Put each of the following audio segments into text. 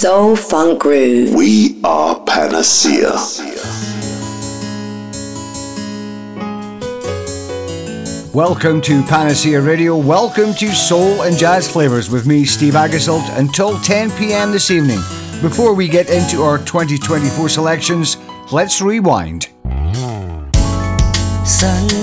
Soul Funk Groove. We are Panacea. Welcome to Panacea Radio. Welcome to Soul and Jazz Flavors with me, Steve Aggasild, until 10 p.m. this evening. Before we get into our 2024 selections, let's rewind. Sun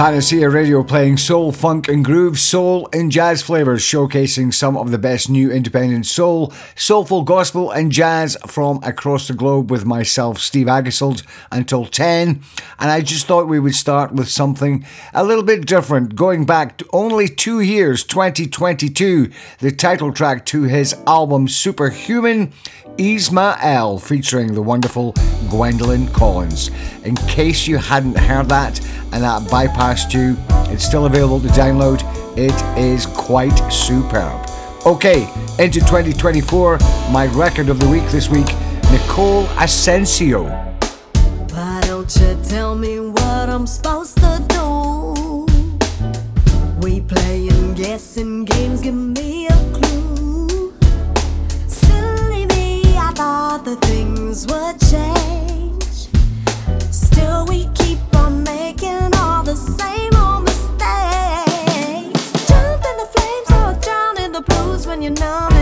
Panacea Radio playing soul, funk, and groove, soul and jazz flavors, showcasing some of the best new independent soul, soulful gospel, and jazz from across the globe with myself, Steve Aggasild, until 10. And I just thought we would start with something a little bit different, going back to only two years, 2022, the title track to his album Superhuman. Ismael featuring the wonderful Gwendolyn Collins. In case you hadn't heard that and that bypassed you, it's still available to download. It is quite superb. Okay, into 2024, my record of the week this week, Nicole Asensio. Why don't you tell me what I'm supposed to do? We playing guessing games, give me a clue. Silly me, I thought things would change. Still, we when you're numb,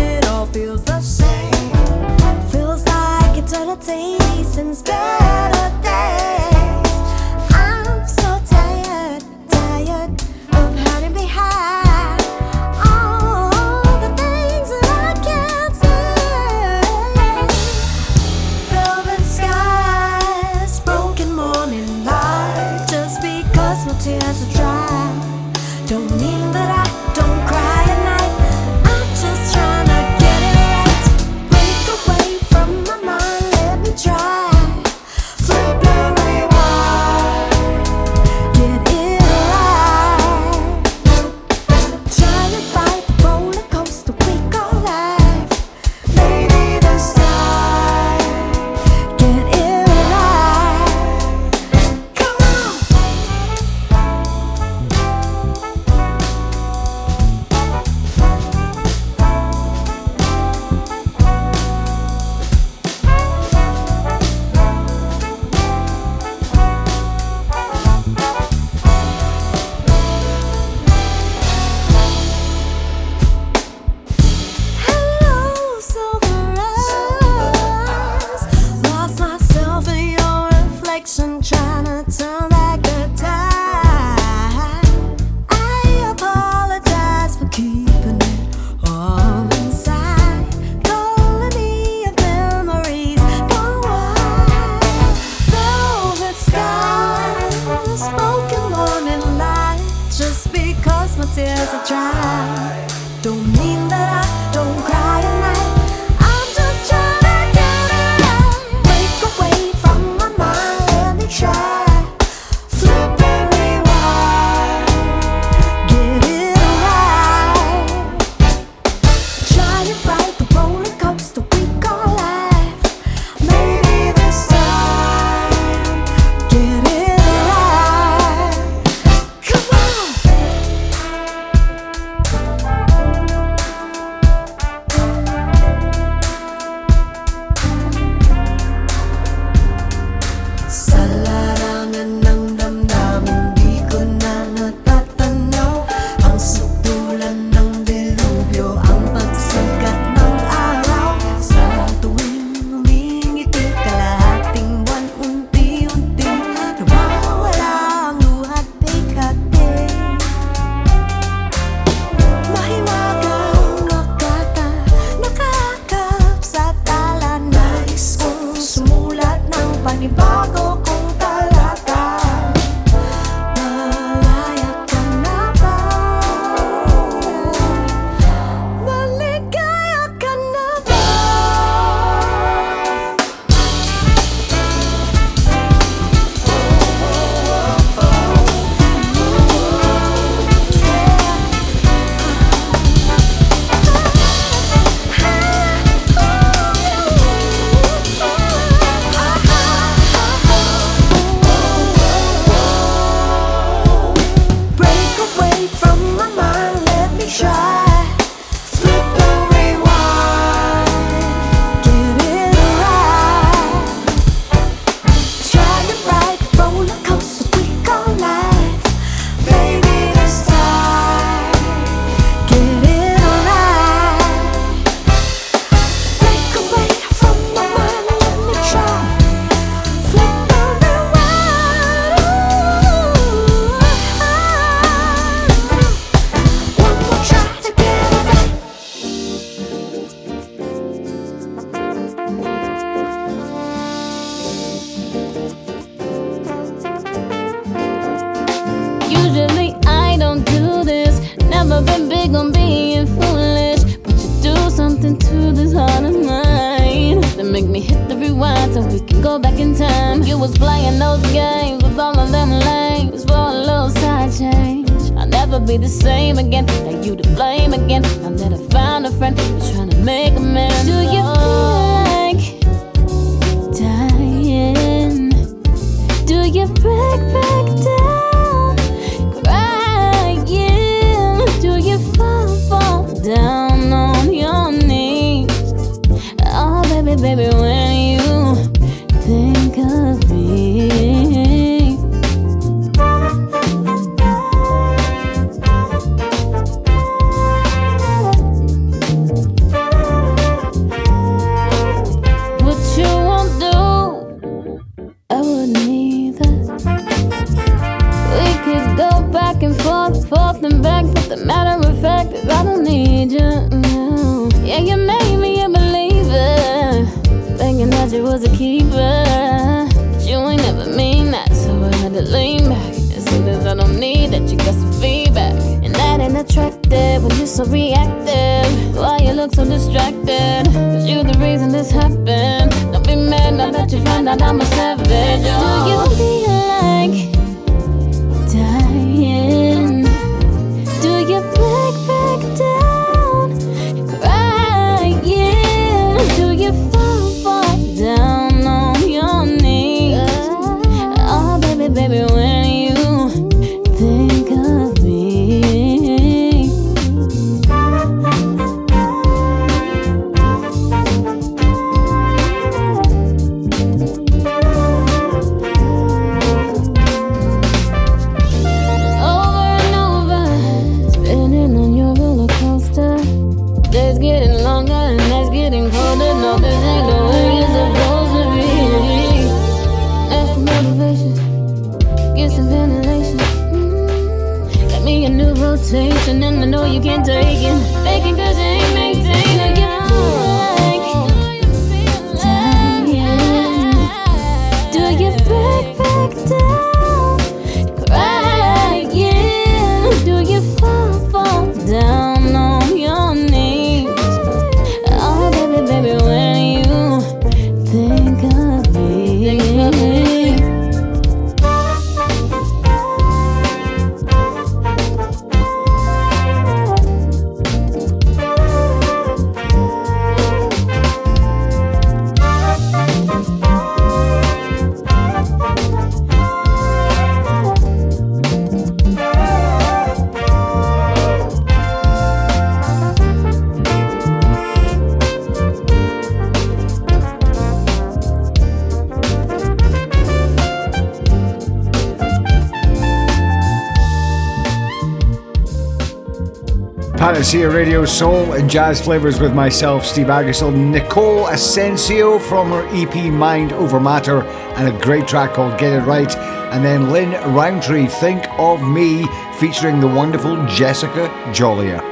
Panacea Radio Soul and Jazz Flavors with myself, Steve Aggasild, Nicole Asensio from her EP Mind Over Matter, and a great track called Get It Right, and then Lin Rountree, Think of Me, featuring the wonderful Jessica Jolia.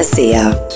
Panacea.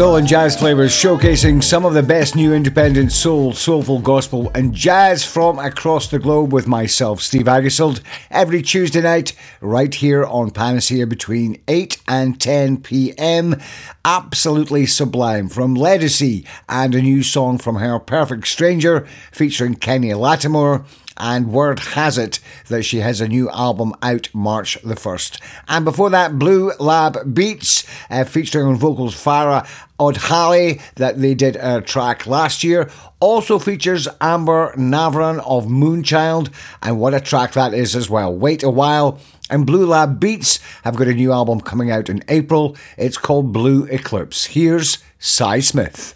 Soul and jazz flavors showcasing some of the best new independent soul, soulful gospel, and jazz from across the globe with myself, Steve Aggasild, every Tuesday night right here on Panacea between 8 and 10 pm. Absolutely sublime from Ledisi and a new song from her, Perfect Stranger, featuring Kenny Lattimore and word has it that she has a new album out March the 1st. And before that, Blue Lab Beats, uh, featuring on vocals Farah Audhali, that they did a track last year. Also features Amber Navran of Moonchild, and what a track that is as well. Wait a while. And Blue Lab Beats have got a new album coming out in April. It's called Blue Eclipse. Here's Sy Smith.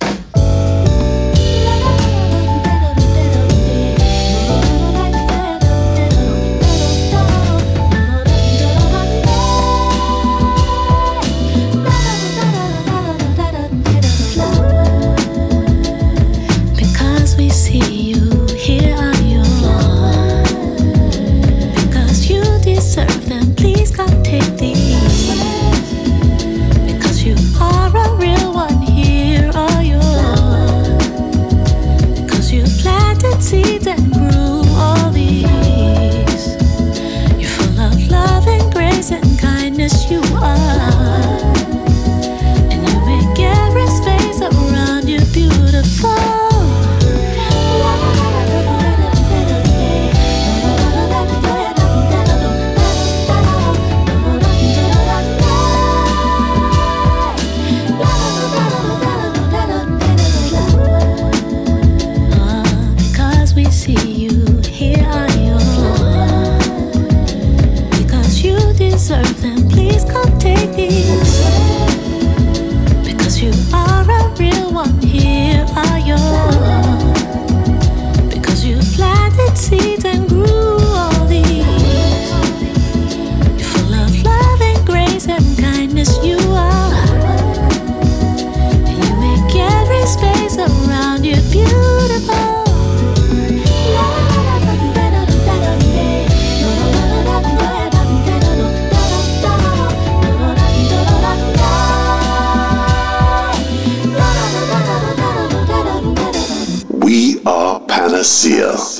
Panacea.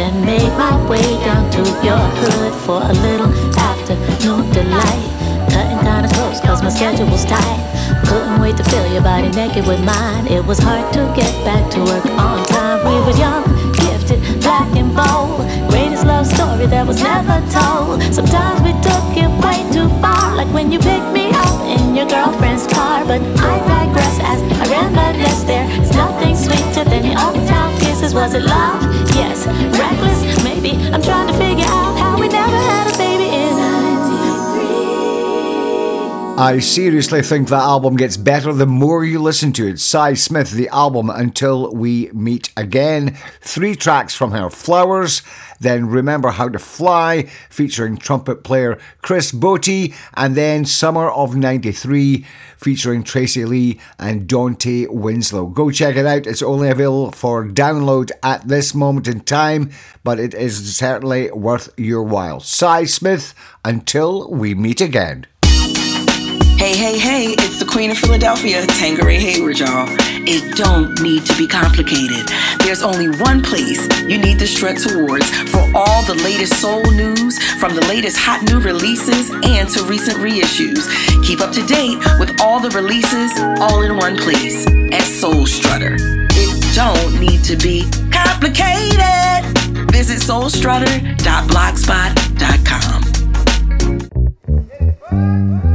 Then make my way down to your hood for a little afternoon delight. Cutting kinda close cause my schedule was tight. Couldn't wait to feel your body naked with mine. It was hard to get back to work on time. We were young, gifted, black and bold. Greatest love story that was never told. Sometimes we took it way too far, like when you picked me up in your girlfriend's car. But I digress as I reminisce. There is nothing sweeter than your Was it love? Yes. Reckless? Maybe. I'm trying to figure out how we never had a baby I seriously think that album gets better the more you listen to it. Sy Smith, the album Until We Meet Again. Three tracks from her Flowers, then Remember How to Fly, featuring trumpet player Chris Botti, and then Summer of 93, featuring Tracey Lee and Dontae Winslow. Go check it out. It's only available for download at this moment in time, but it is certainly worth your while. Sy Smith, Until We Meet Again. Hey, hey, hey, it's the Queen of Philadelphia, Tangeray Hayward, y'all. It don't need to be complicated. There's only one place you need to strut towards for all the latest soul news, from the latest hot new releases and to recent reissues. Keep up to date with all the releases all in one place at Soul Strutter. It don't need to be complicated. Visit soulstrutter.blogspot.com.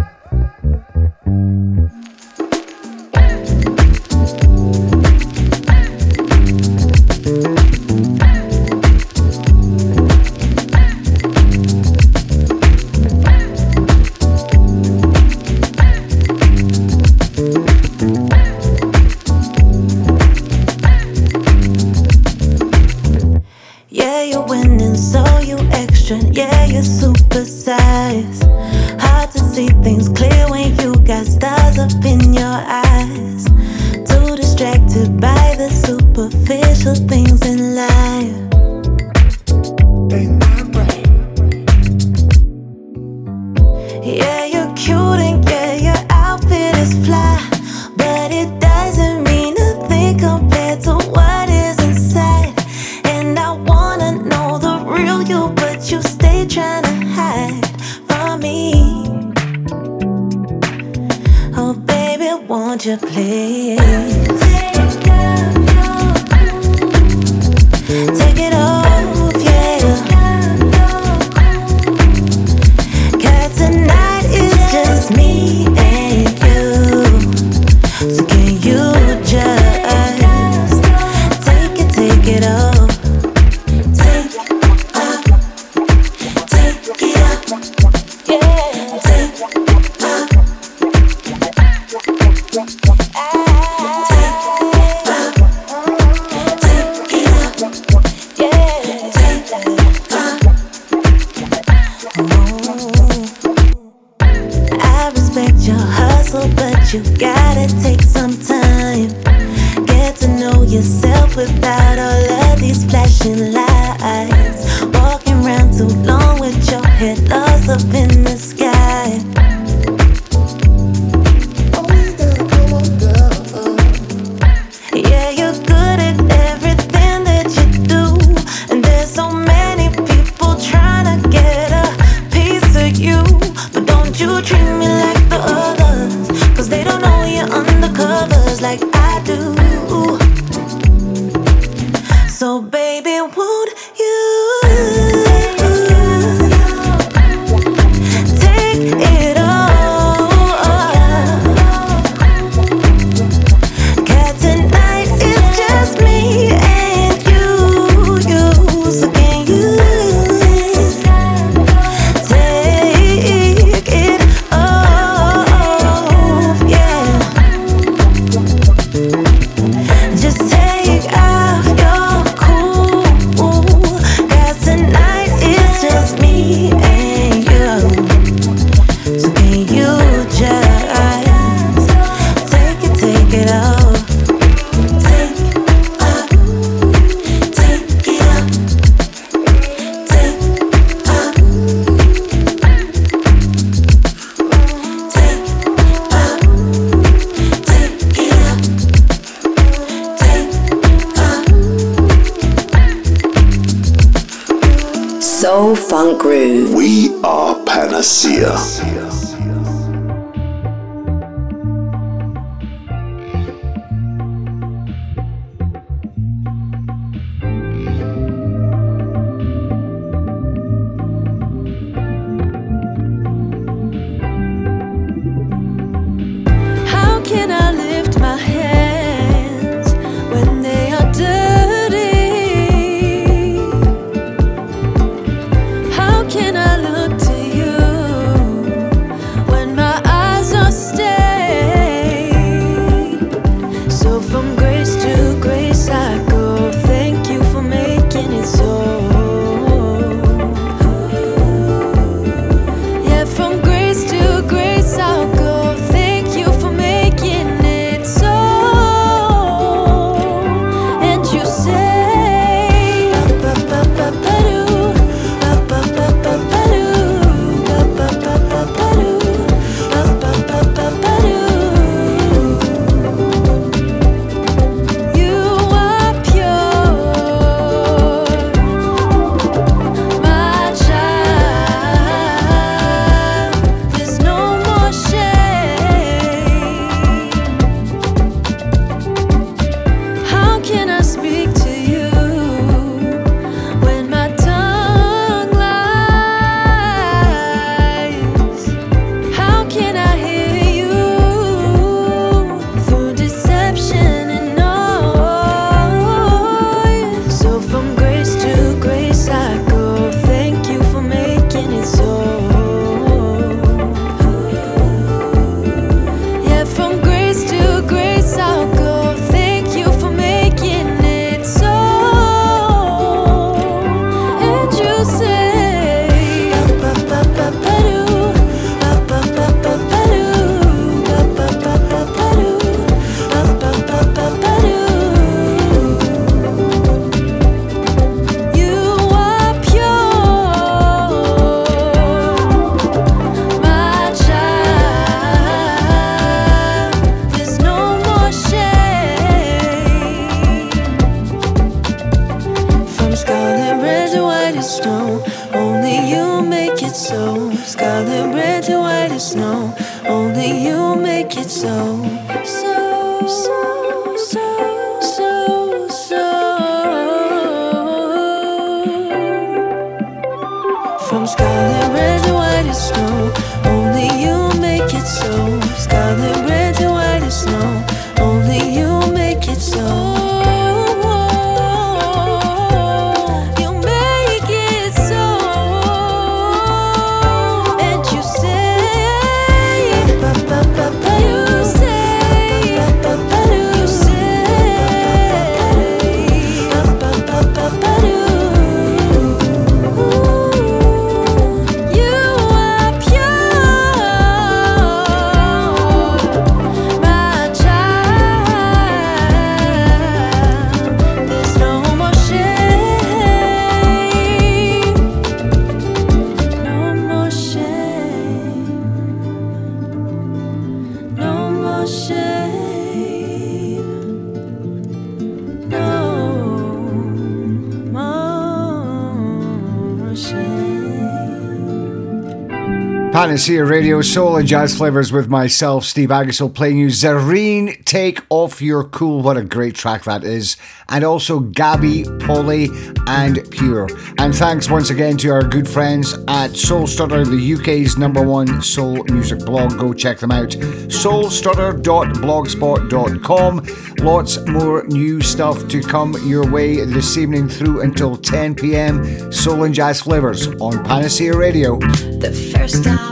Panacea Radio Soul and Jazz Flavors with myself, Steve Aggasild, playing you Zarine, Take Off Your Cool. What a great track that is. And also Gabby, Poli, and Pure. And thanks once again to our good friends at Soul Strutter, the UK's number one soul music blog. Go check them out. soulstrutter.blogspot.com. Lots more new stuff to come your way this evening through until 10 p.m. Soul and Jazz Flavors on Panacea Radio. The first time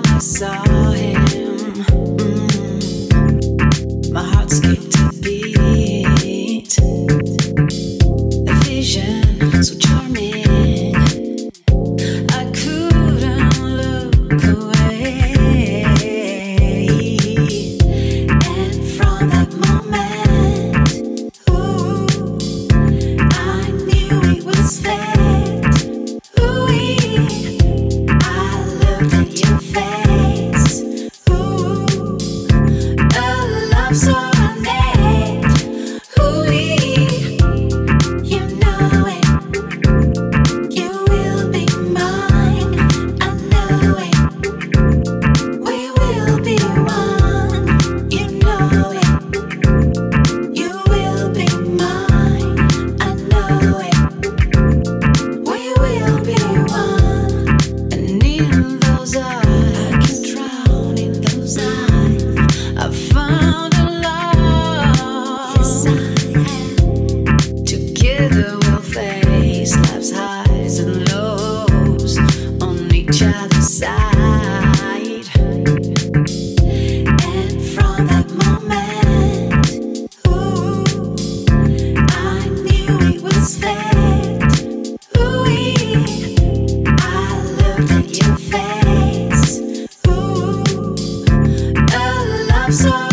sorry.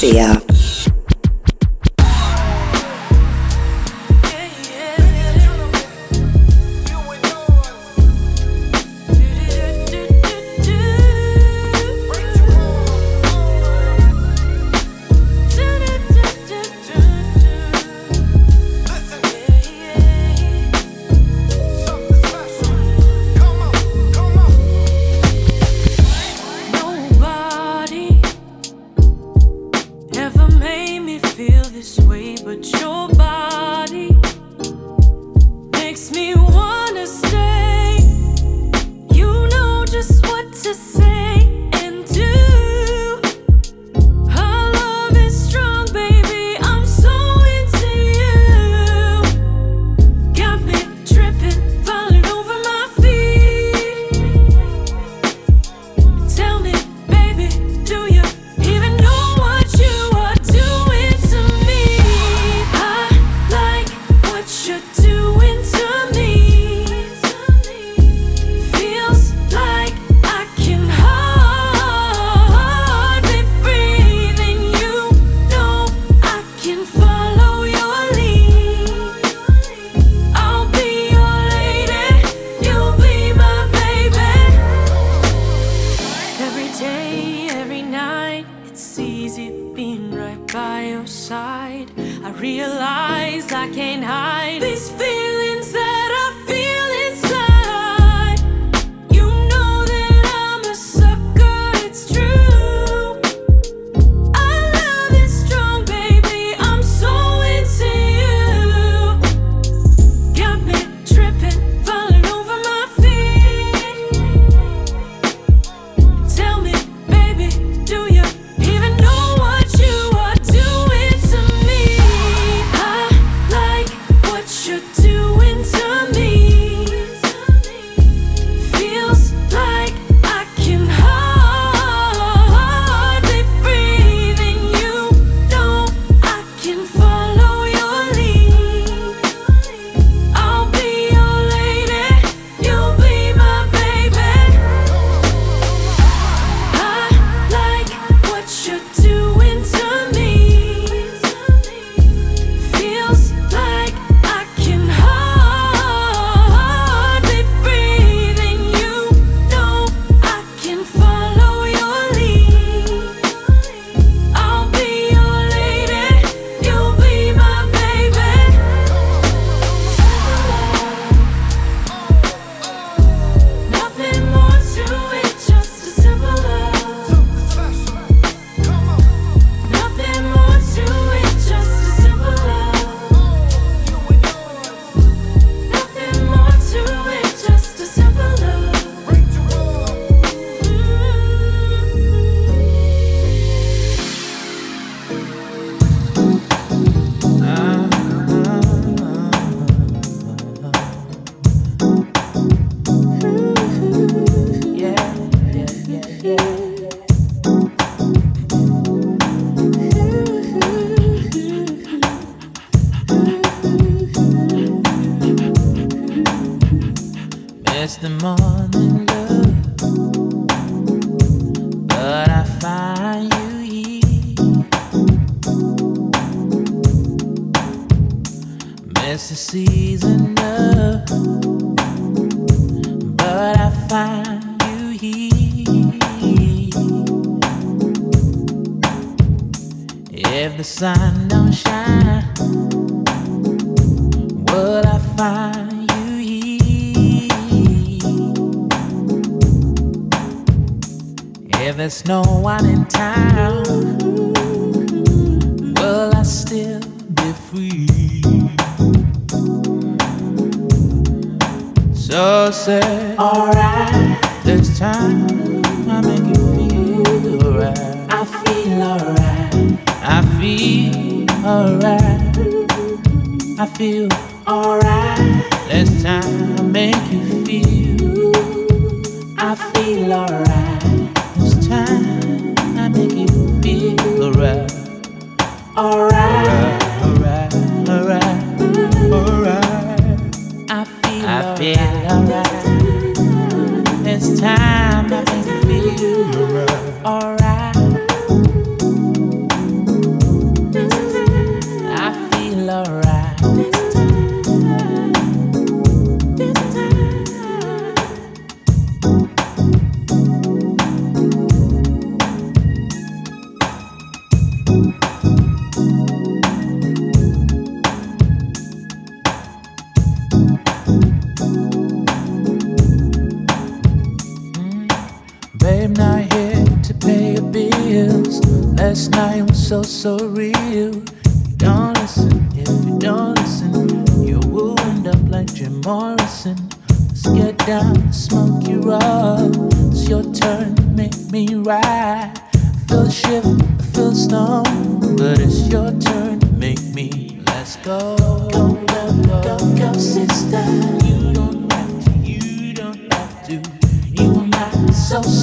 Garcia.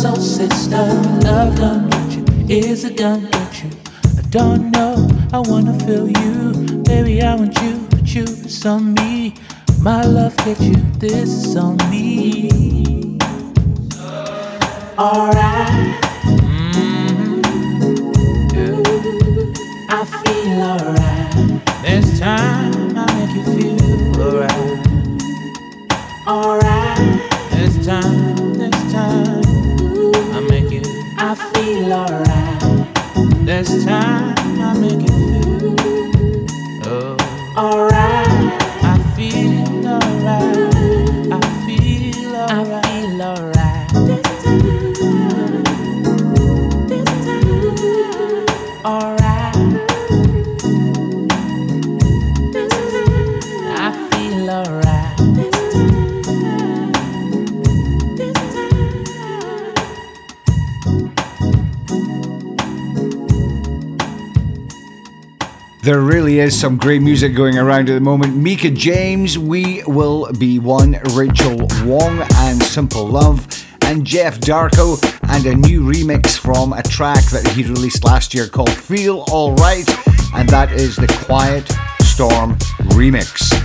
soul sister. Love don't get you, is it done get you? I don't know, I wanna feel you. Baby, I want you, but you, it's on me. My love get you, this is on me. Alright. is some great music going around at the moment. Meekah James, We Will Be One, Rachel Wong, and Simple Love, and Jeff Darko, and a new remix from a track that he released last year called Feel Alright, and that is the Quiet Storm remix.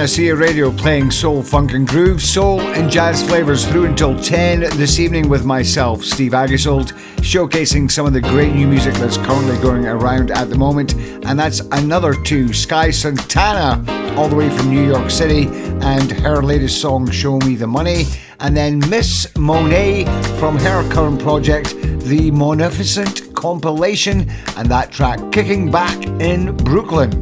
Panacea Radio playing soul, funk, and groove, soul, and jazz flavors through until 10 this evening with myself, Steve Aggasild, showcasing some of the great new music that's currently going around at the moment. And that's another two Sky Santana, all the way from New York City, and her latest song, Show Me the Money. And then Miss Monet from her current project, The Monificent Compilation, and that track, Kicking Back in Brooklyn.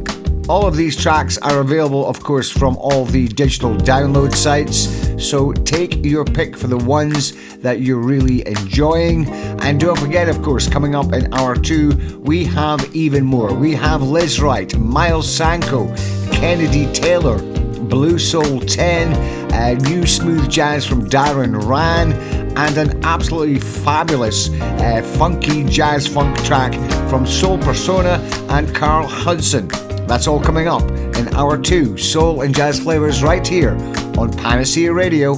All of these tracks are available, of course, from all the digital download sites. So take your pick for the ones that you're really enjoying. And don't forget, of course, coming up in hour two, we have even more. We have Lizz Wright, Myles Sanko, Kennedy Taylor, Blue Soul 10, uh, new smooth jazz from Darren Rahn, and an absolutely fabulous uh, funky jazz funk track from Soul Persona and Carl Hudson. That's all coming up in hour two, soul and jazz flavors right here on Panacea Radio.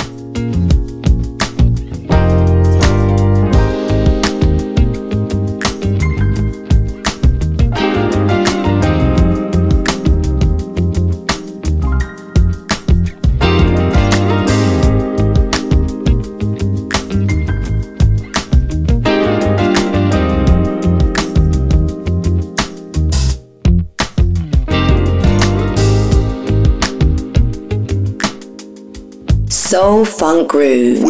is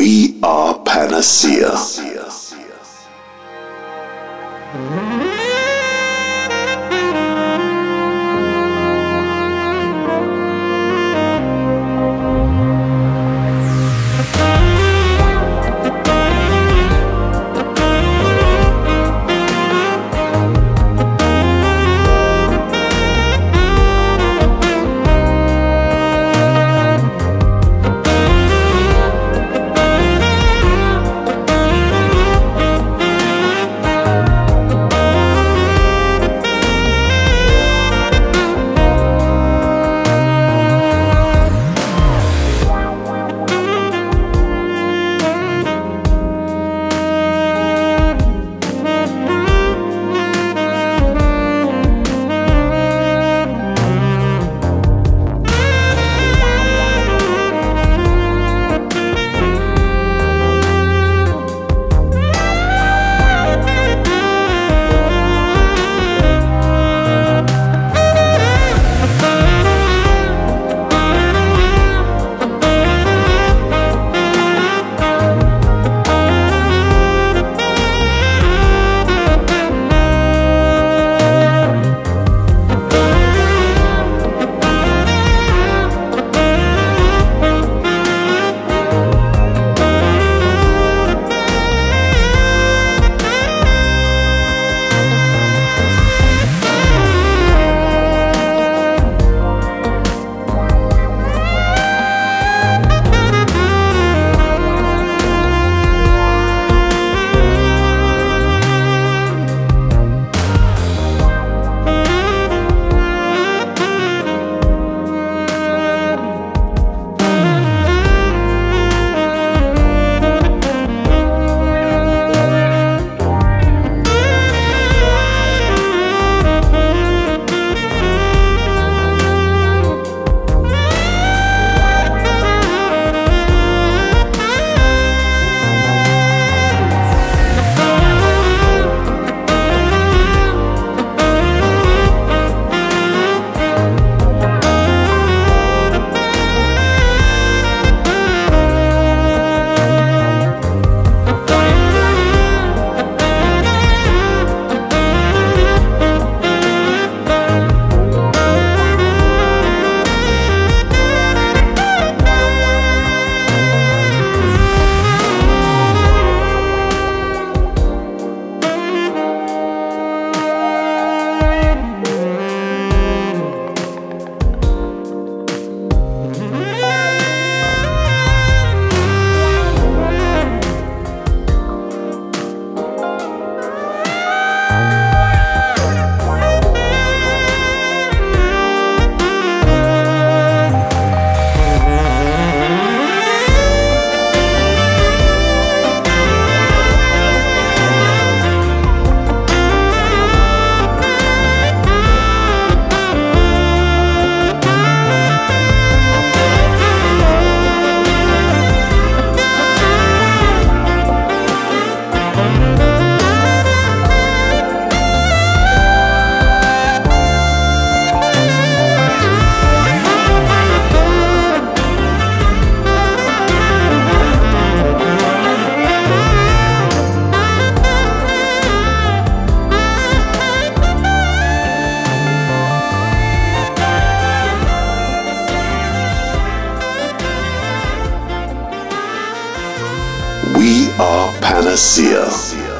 are panacea.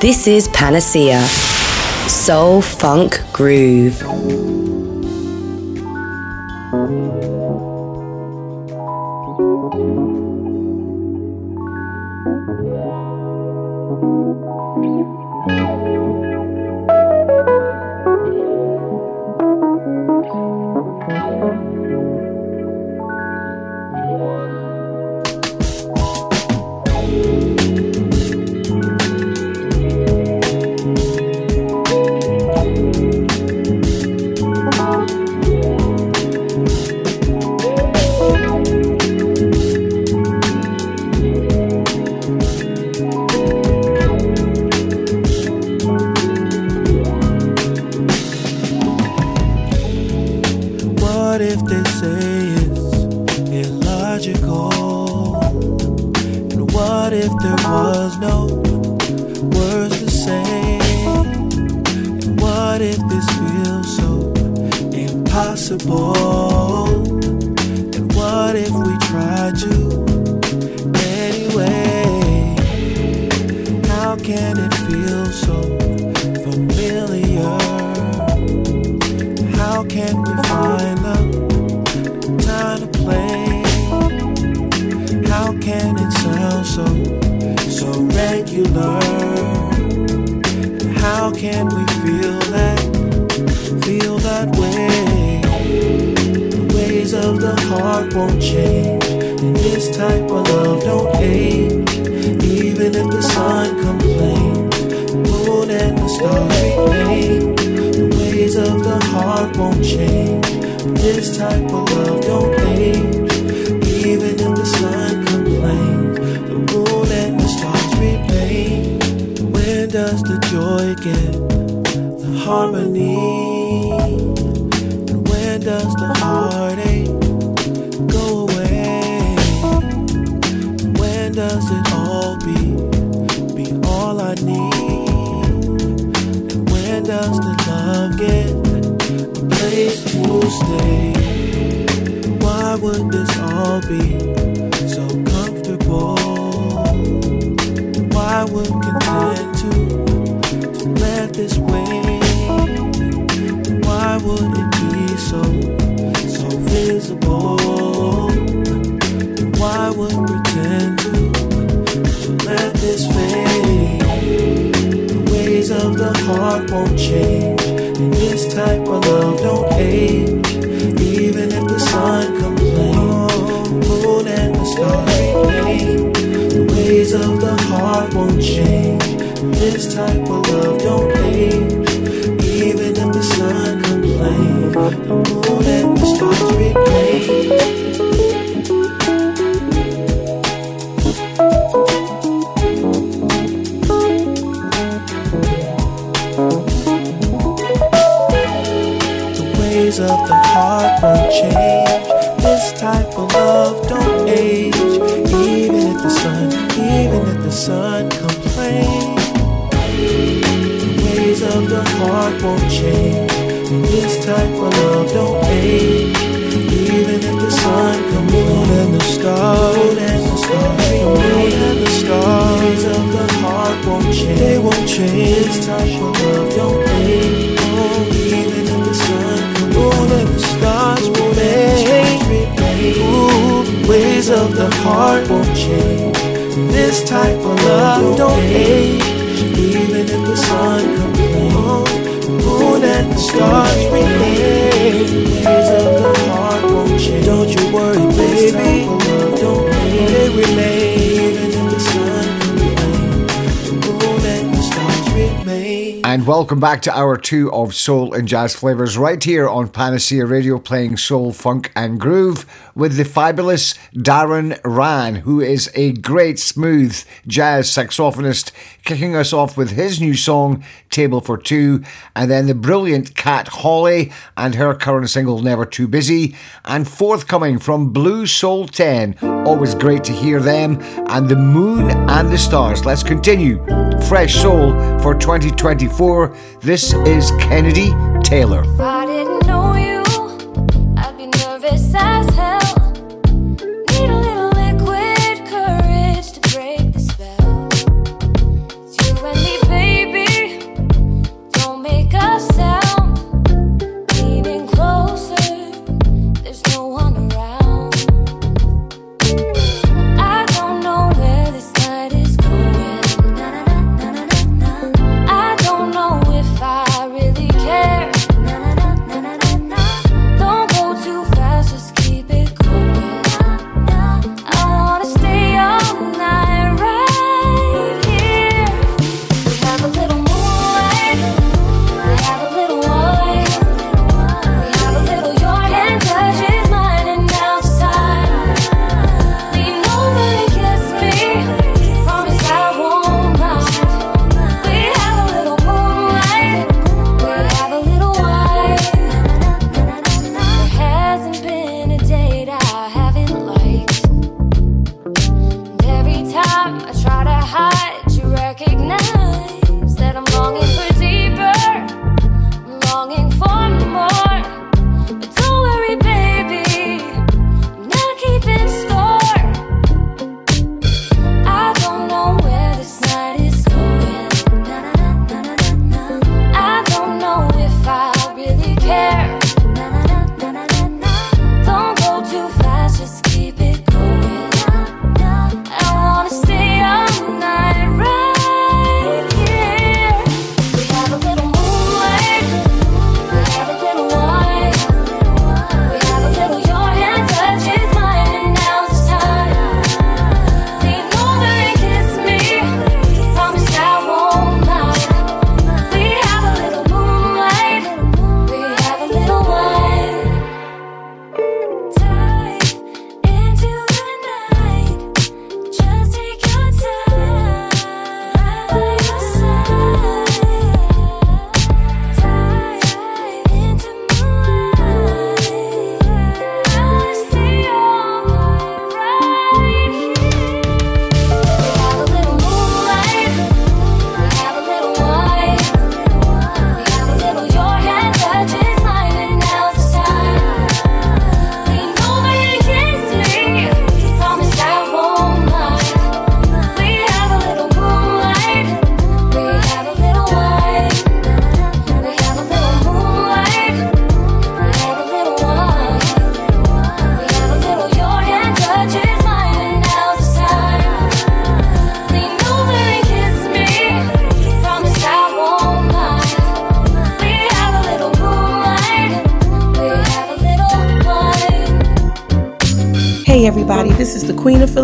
This is Panacea. Soul Funk Groove. type of love don't fade, Even if the sun come moon and the stars and the stars Moon and the stars of the heart won't change. They won't change. This type of love don't age Even if the sun come moon and the stars won't change. Ooh, ways of the heart won't change. This type of love don't fade, Even if the sun stars remain. Tears of the heart won't change. Don't you worry, baby. Don't they remain? And welcome back to hour two of Soul and Jazz Flavors, right here on Panacea Radio, playing soul, funk, and groove with the fabulous Darren Rahn, who is a great, smooth jazz saxophonist, kicking us off with his new song, Table for Two, and then the brilliant Kat Hawley and her current single, Never Too Busy, and forthcoming from Blue Soul 10. Always great to hear them, and The Moon and the Stars. Let's continue. Fresh Soul for 2020. For This is Kennedy Taylor.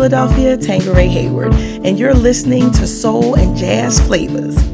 Philadelphia, Tangeray Hayward, and you're listening to Soul and Jazz Flavors.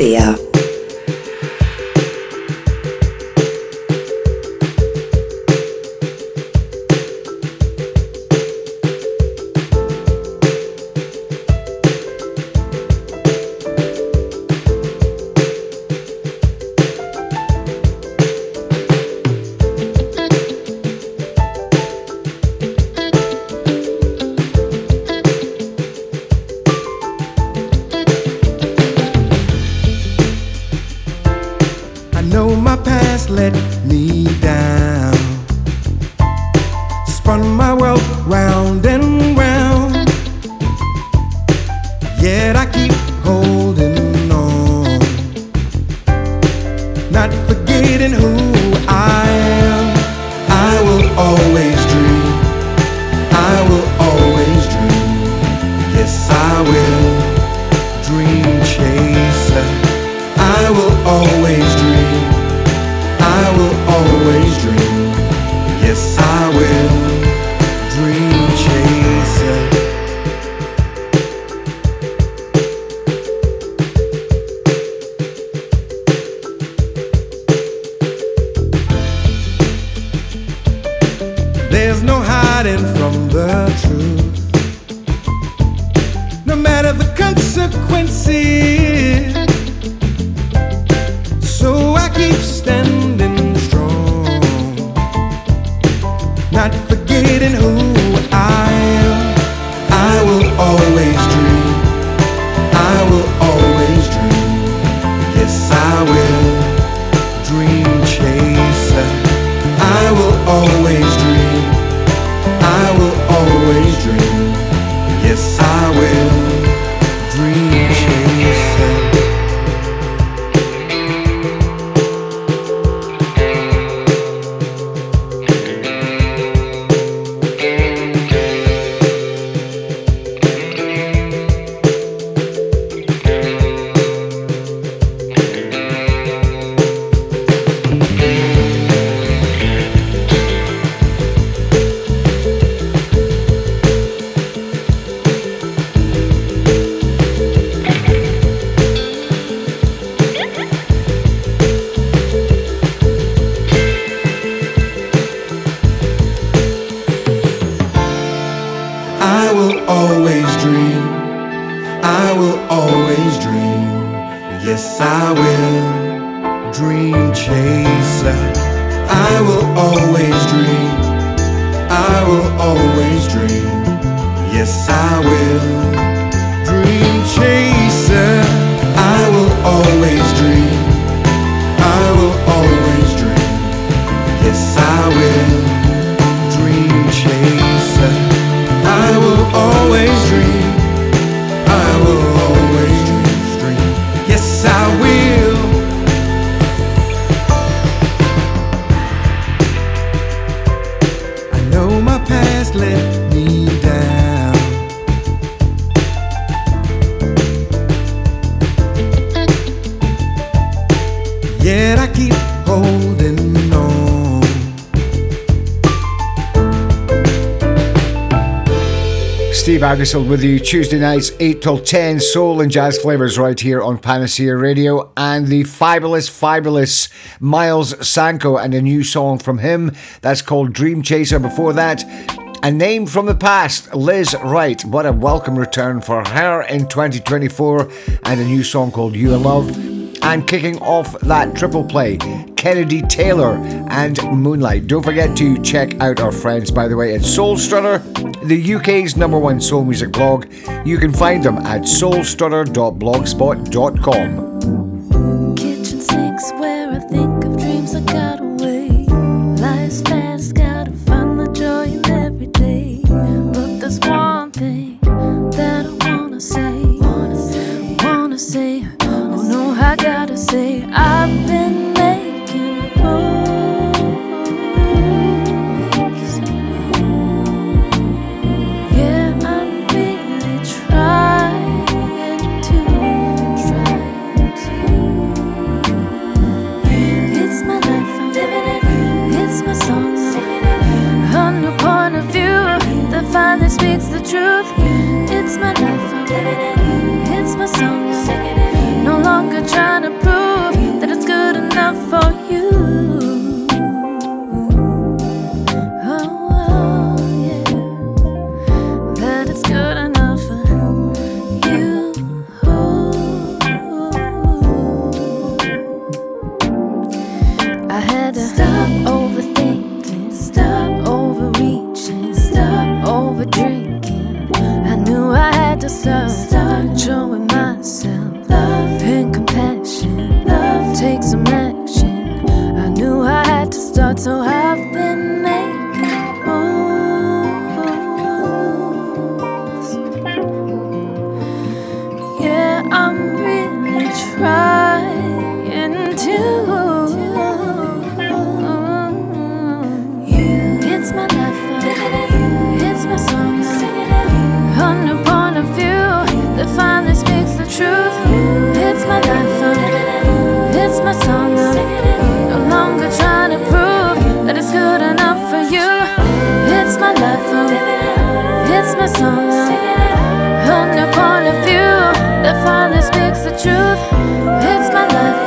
Garcia. Tattersall with you Tuesday nights, 8 till 10, soul and jazz flavors right here on Panacea Radio. And the fabulous, fabulous Myles Sanko and a new song from him that's called Dream Chaser. Before that, a name from the past, Lizz Wright. What a welcome return for her in 2024, and a new song called You Love. And kicking off that triple play, Kennedy Taylor and Moonlight. Don't forget to check out our friends, by the way, at Soulstrutter, the UK's number one soul music blog. You can find them at soulstrutter.blogspot.com. Kitchen sinks where I think my life, I'm living. It's my song, I'm singing it. No longer trying. so a that finally speaks the truth. hits my life,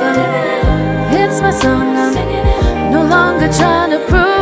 it's my song. I'm no longer trying to prove.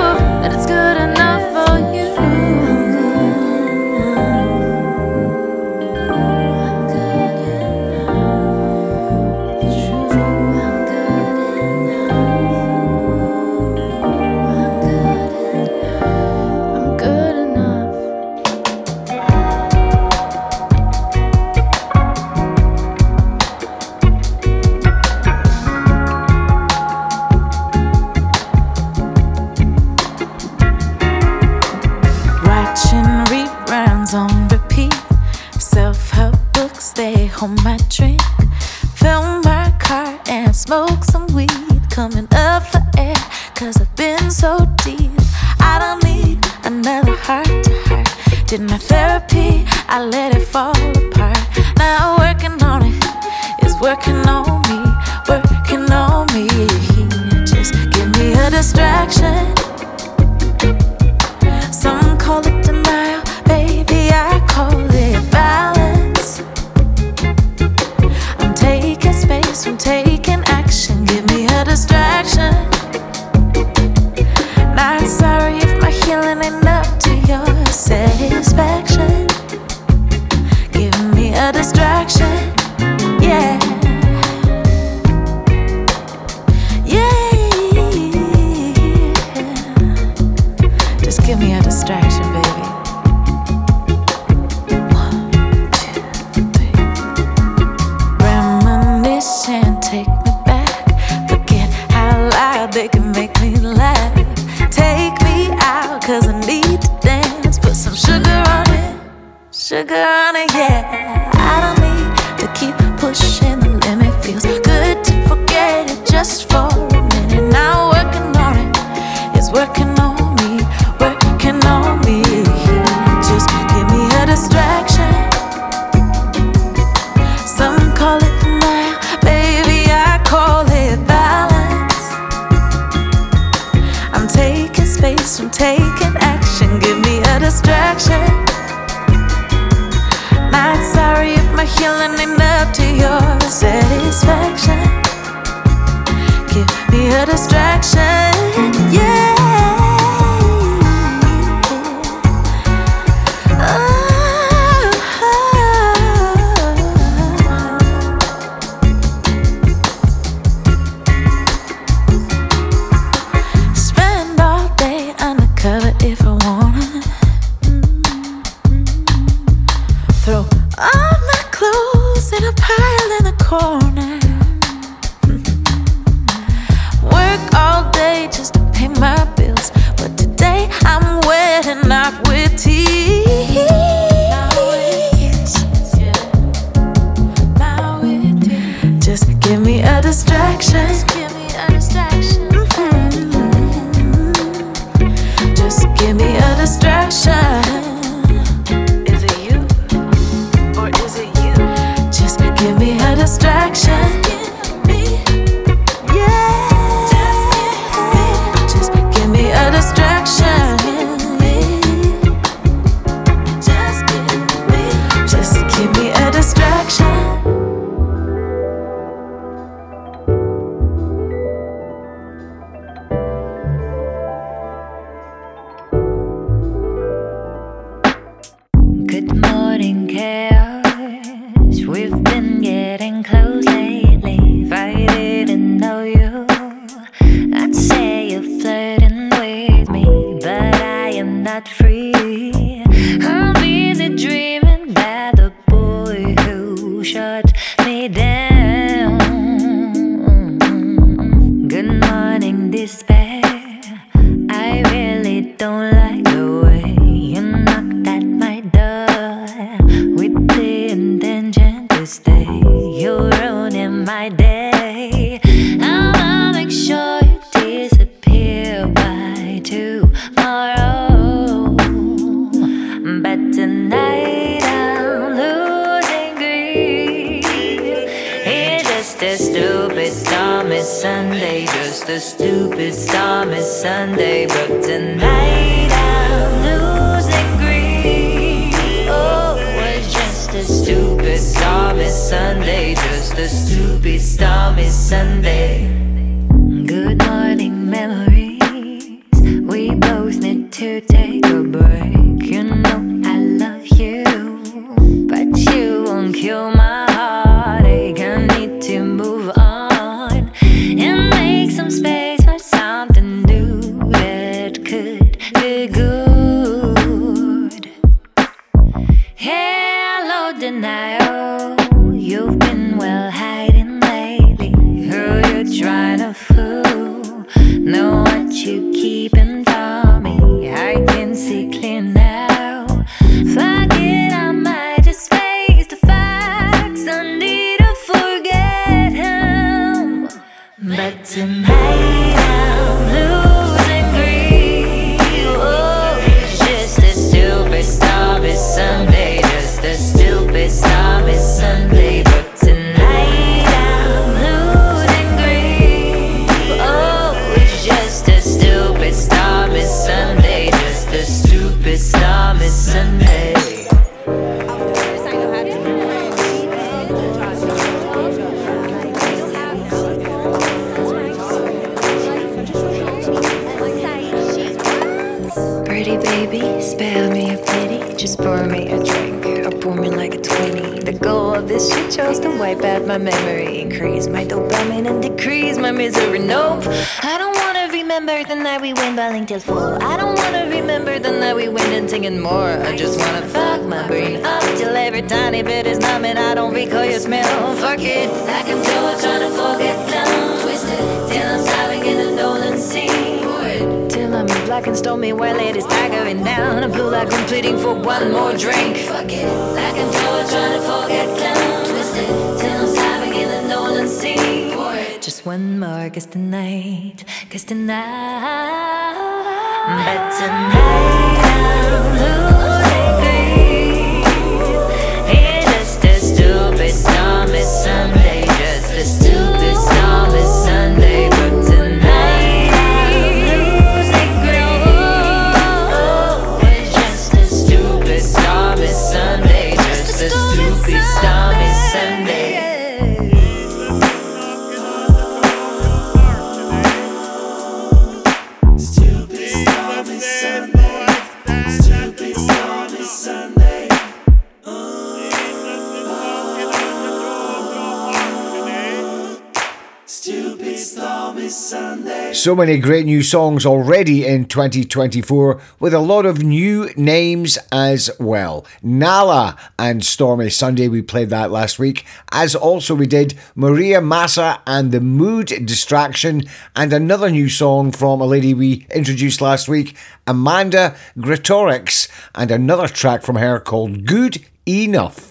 So many great new songs already in 2024 with a lot of new names as well. Nalla and Stormy Sunday, we played that last week, as also we did Moorea Masa and the Mood Distraction, and another new song from a lady we introduced last week, Amanda Greatorex, and another track from her called Good Enough.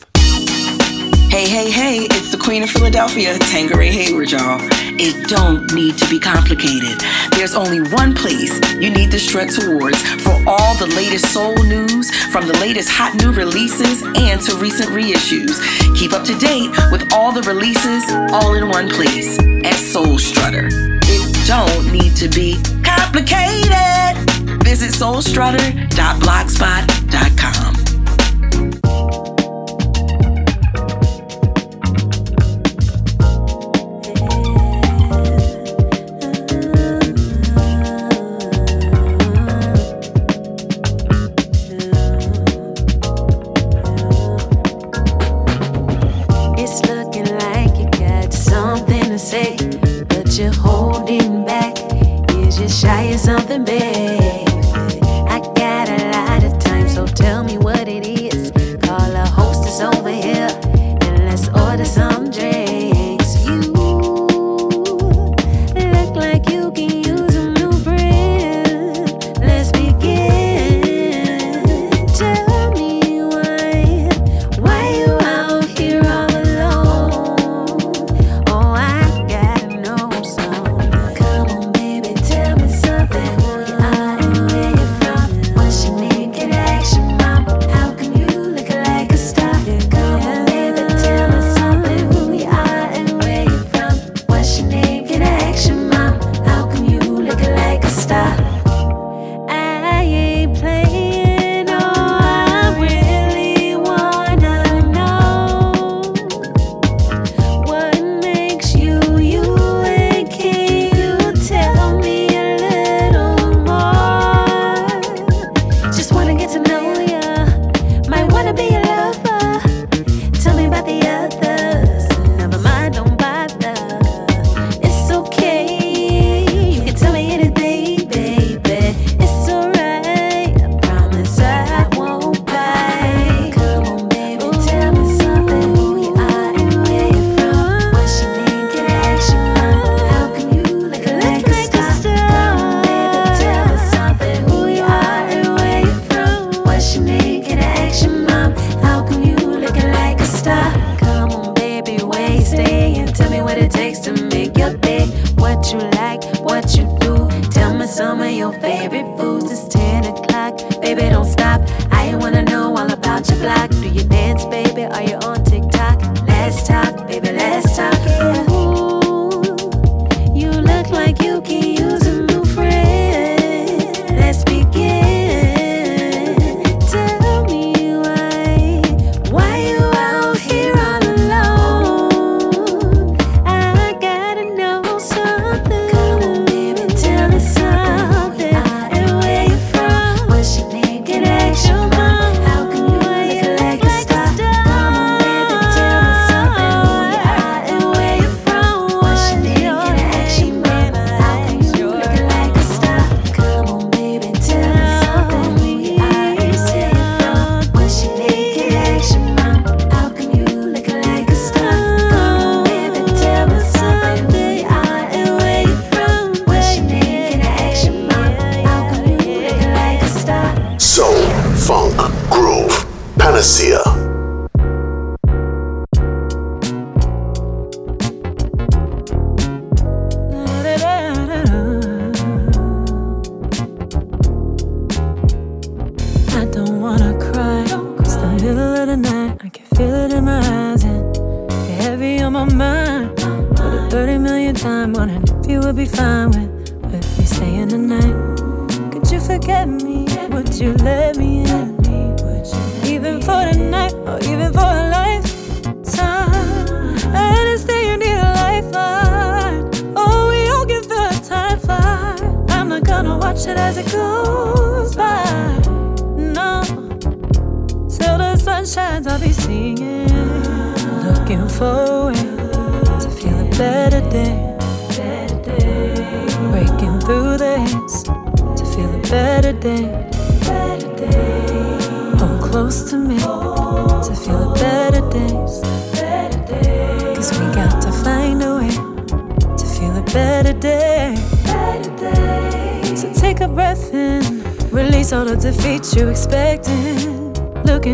Hey, hey, hey, it's the Queen of Philadelphia, Tangeray Hayward, y'all. It don't need to be complicated. There's only one place you need to strut towards for all the latest soul news, from the latest hot new releases and to recent reissues. Keep up to date with all the releases all in one place at Soul Strutter. It don't need to be complicated. Visit soulstrutter.blogspot.com. trying something big.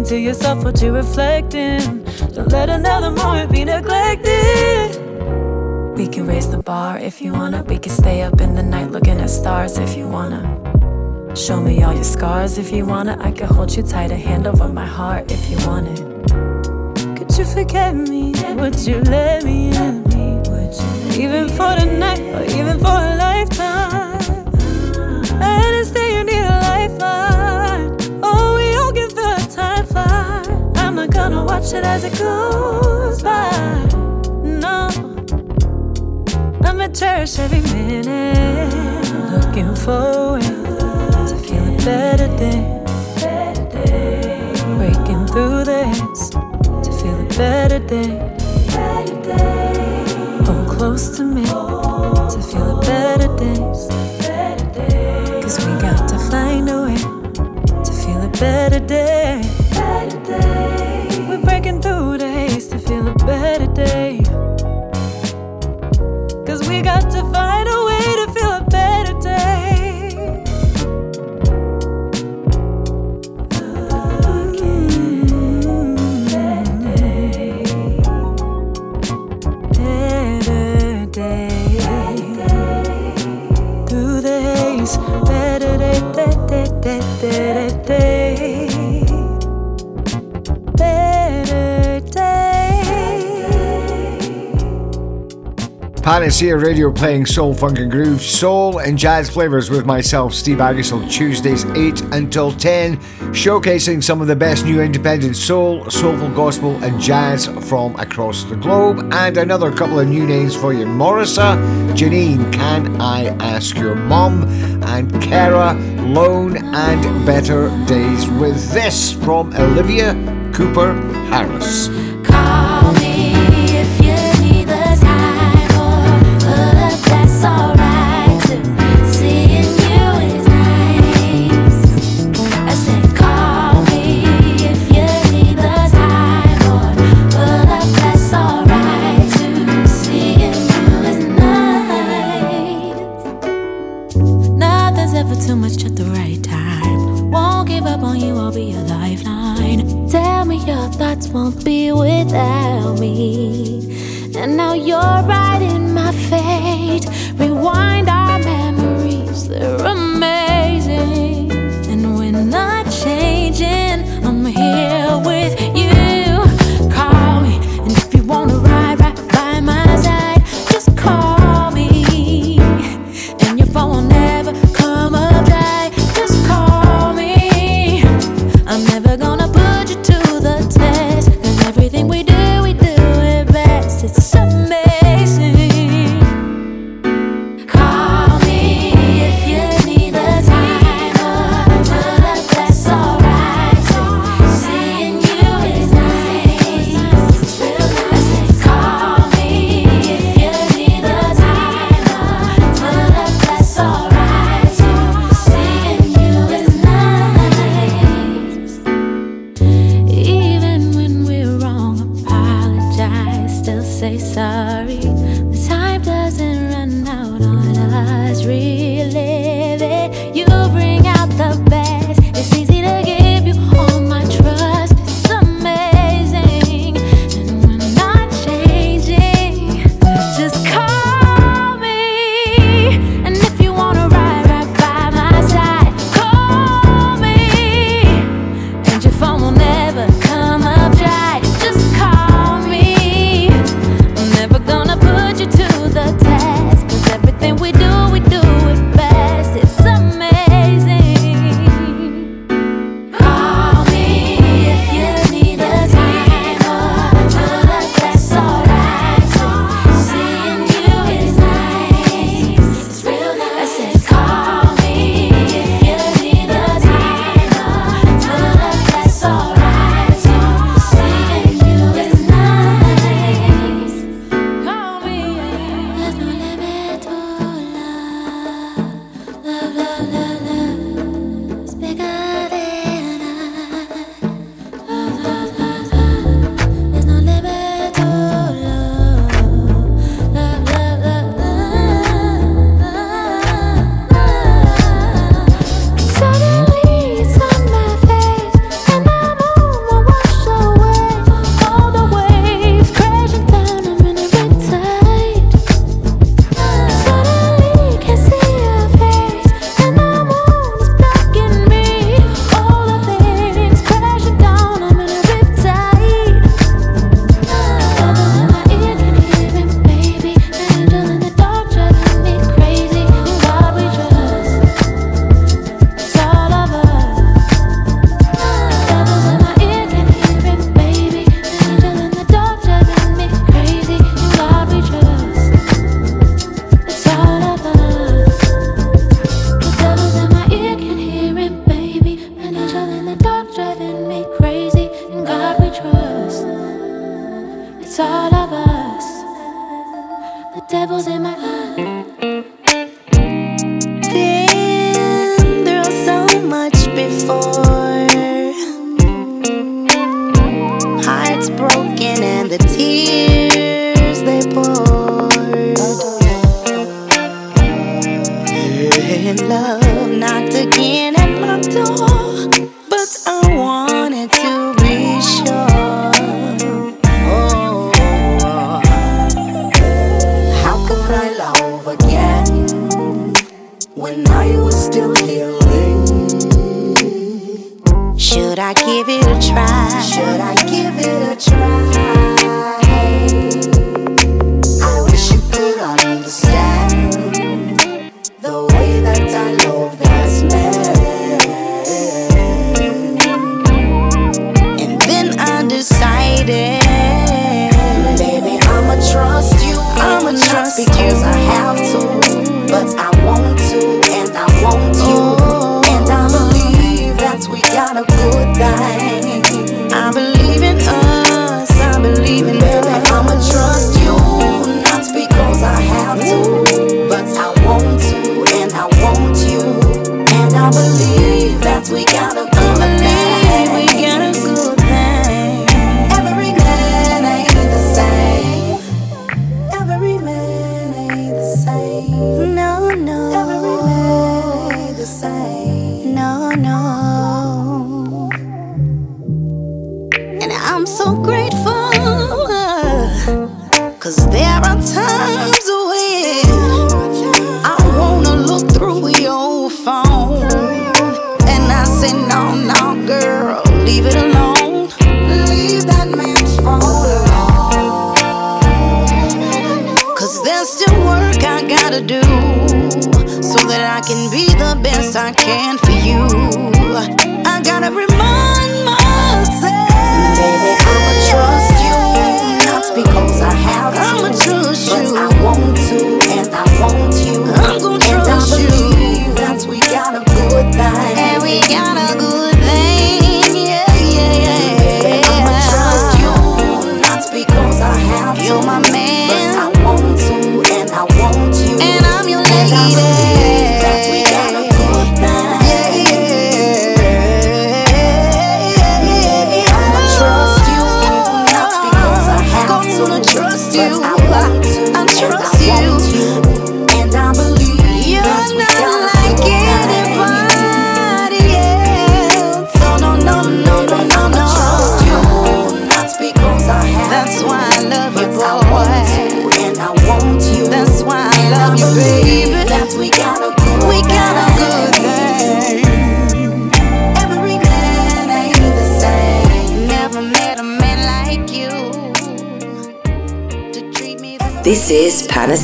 Into yourself, what you reflecting. Don't let another moment be neglected. We can raise the bar if you wanna. We can stay up in the night looking at stars if you wanna. Show me all your scars if you wanna. I can hold you tight, a hand over my heart if you want it. Could you forget me? Would you let me in? Even for the night or even for watch it as it goes by. No, I'ma cherish every minute. Looking forward to feel a better day. Breaking through this to feel a better day. Hold close to me to feel a better day. Panacea Radio playing soul, funk, and groove, soul and jazz flavors with myself, Steve Aggasild, Tuesdays 8 until 10, showcasing some of the best new independent soul, soulful gospel, and jazz from across the globe. And another couple of new names for you Morrisa, Jeanine, Can I Ask Your Mom, and Kera, Lone and Better Days with this from Olivia Kuper Harris.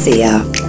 Is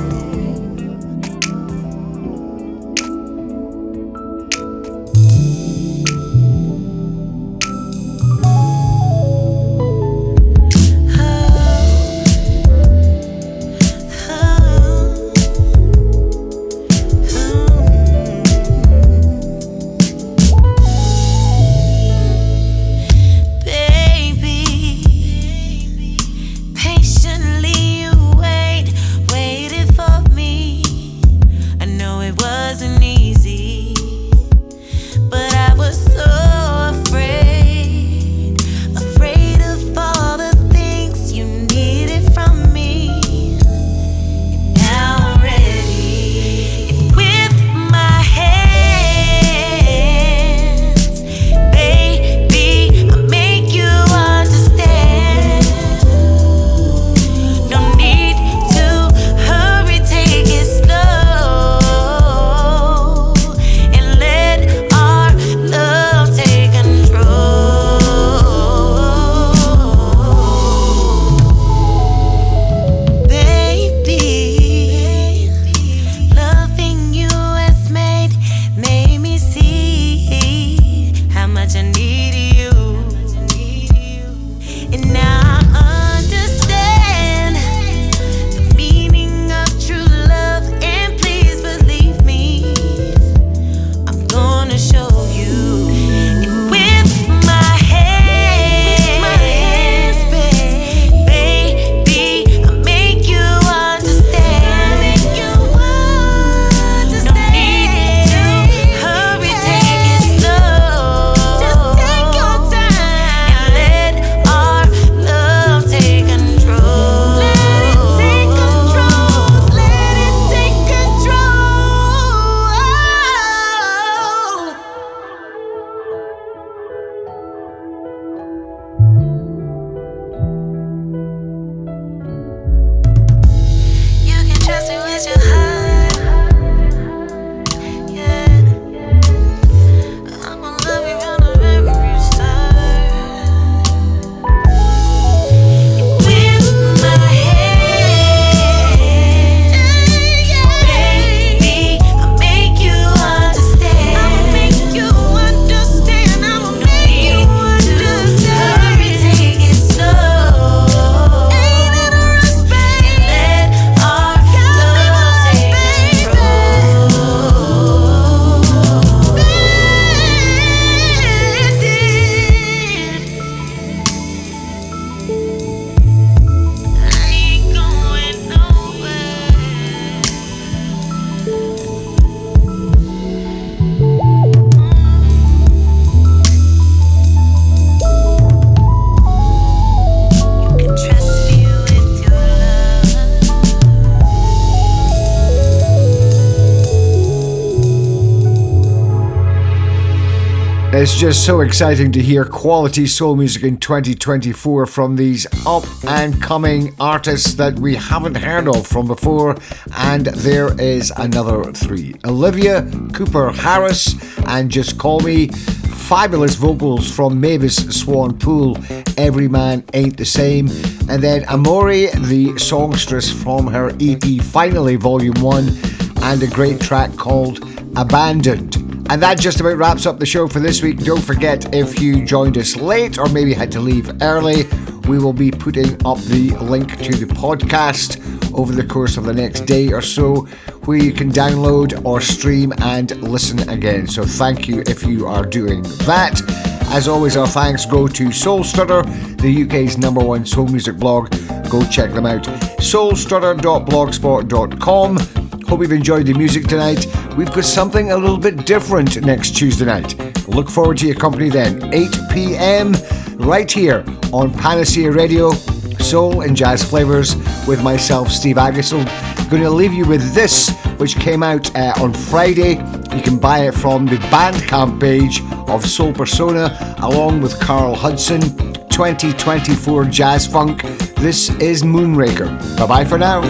It's just so exciting to hear quality soul music in 2024 from these up and coming artists that we haven't heard of from before. And there is another three Olivia Kuper Harris and Just Call Me. Fabulous vocals from Mavis Swan Poole, Every Man Ain't the Same. And then Amori, the songstress from her EP Finally Volume 1, and a great track called Abandoned. And that just about wraps up the show for this week. Don't forget if you joined us late or maybe had to leave early, we will be putting up the link to the podcast over the course of the next day or so where you can download or stream and listen again. So thank you if you are doing that. As always, our thanks go to Soul Strutter, the UK's number one soul music blog. Go check them out. soulstrutter.blogspot.com. Hope you've enjoyed the music tonight. We've got something a little bit different next Tuesday night. Look forward to your company then. 8 p.m. right here on Panacea Radio, Soul and Jazz Flavors with myself, Steve Aggasild. Going to leave you with this, which came out uh, on Friday. You can buy it from the Bandcamp page of Soul Persona, along with Carl Hudson. 2024 Jazz Funk. This is Moonraker. Bye bye for now.